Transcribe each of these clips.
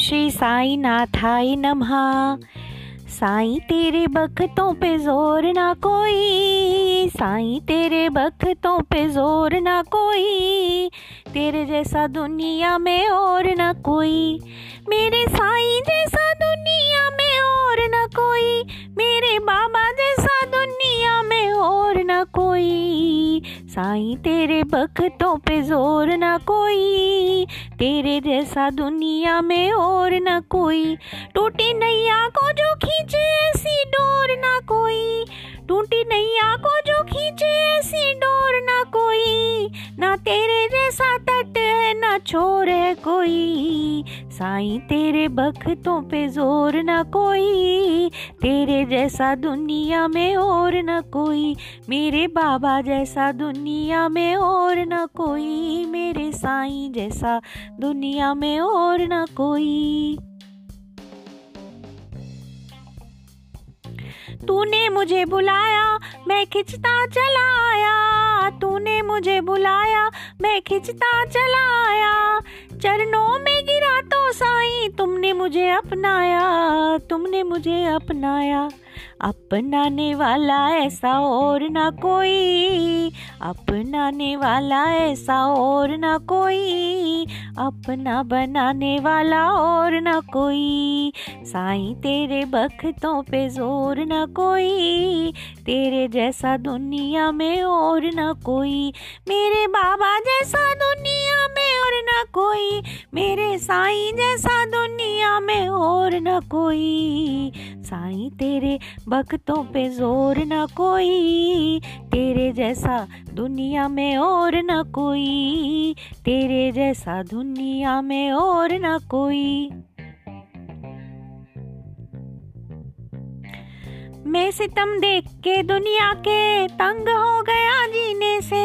श्री साई नाथाई नमः। साईं तेरे बख्तों पे ज़ोर ना कोई। साईं तेरे बख्तों पे ज़ोर ना कोई। तेरे जैसा दुनिया में और ना कोई। मेरे साई जैसा दुनिया में और ना कोई। मेरे बाबा जैसा साईं, तेरे बख्तों पे ज़ोर ना कोई। तेरे जैसा दुनिया में और ना कोई। टूटी नैया को जो खींचे ऐसी डोर ना कोई। टूटी नैया को जो खींचे ऐसी डोर ना कोई। ना तेरे जैसा तट है, ना छोर है कोई। साईं, तेरे बख्तों पे ज़ोर ना कोई, तेरे जैसा दुनिया में और न कोई, मेरे बाबा जैसा दुनिया में और न कोई, मेरे साईं जैसा दुनिया में और न कोई। तूने मुझे बुलाया, मैं खिंचता चला आया तूने मुझे बुलाया, मैं खिंचता चला आया चरणों साईं, तुमने मुझे अपनाया, तुमने मुझे अपनाया। अपनाने वाला ऐसा और ना कोई, अपनाने वाला ऐसा और ना कोई, अपना बनाने वाला और ना कोई। साईं, तेरे बख्तों पे ज़ोर ना कोई, तेरे जैसा दुनिया में और ना कोई। मेरे बाबा जैसा दुनिया कोई, मेरे साईं जैसा दुनिया में और न कोई। साईं, तेरे भक्तों पे ज़ोर न कोई, तेरे जैसा दुनिया में और न कोई, तेरे जैसा दुनिया में और न कोई। मैं सितम देख के दुनिया के तंग हो गया जीने से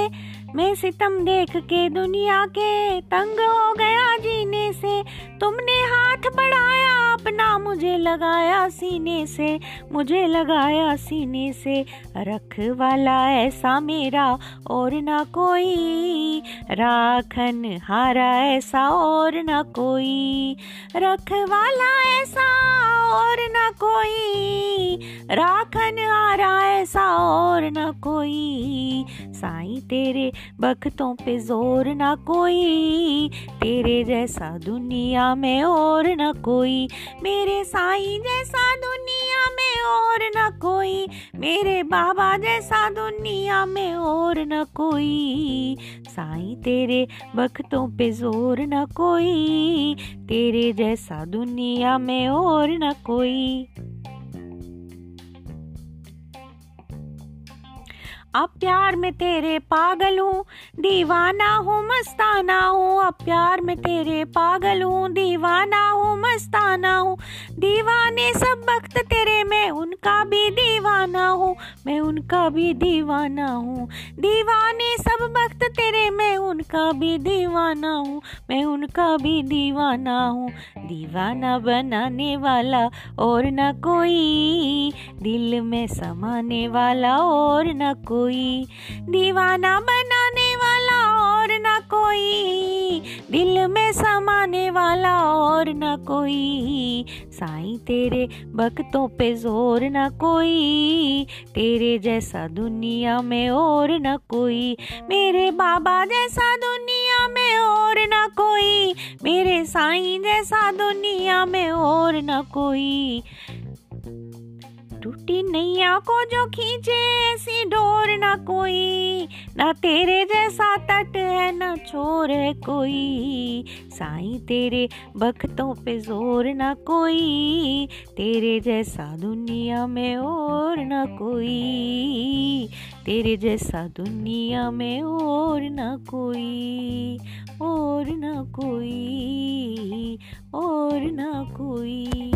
मैं सितम देख के दुनिया के तंग हो गया जीने से। तुमने हाथ बढ़ाया, अपना मुझे लगाया सीने से। मुझे लगाया सीने से। रख वाला ऐसा मेरा और ना कोई। राखन हारा ऐसा और ना कोई। रख वाला ऐसा और न कोई। राखन हारा ऐसा और न कोई। साईं, तेरे बख्तों पे ज़ोर ना कोई, तेरे जैसा दुनिया में और न कोई, मेरे साईं जैसा दुनिया में और न कोई, मेरे बाबा जैसा दुनिया में और न कोई, साईं, तेरे बख्तों पे ज़ोर न कोई, तेरे जैसा दुनिया में और न कोई। अब प्यार में तेरे पागल हूँ, दीवाना हूँ, मस्ताना हूँ। अब प्यार में तेरे पागल हूँ, दीवाना हूँ, मस्ताना हूँ। दीवाने सब वक्त तेरे, मैं उनका भी दीवाना हूँ, मैं उनका भी दीवाना हूँ। दीवाने सब वक्त तेरे, मैं उनका भी दीवाना हूँ, मैं उनका भी दीवाना हूँ। दीवाना बनाने वाला और न कोई, दिल में समाने वाला और न कोई। कोई। दीवाना बनाने वाला और ना कोई। दिल में समाने वाला और ना कोई। साईं तेरे भक्तों पे ज़ोर ना कोई। तेरे जैसा दुनिया में और ना कोई। मेरे बाबा जैसा दुनिया में और ना कोई। मेरे साईं जैसा दुनिया में और ना कोई। टूटी नैया को जो खींचे ऐसी डोर ना कोई। ना तेरे जैसा तट है, ना छोर है कोई। साईं तेरे बख्तों पे ज़ोर ना कोई। तेरे जैसा दुनिया में और ना कोई। तेरे जैसा दुनिया में और ना कोई। और ना कोई, और ना कोई।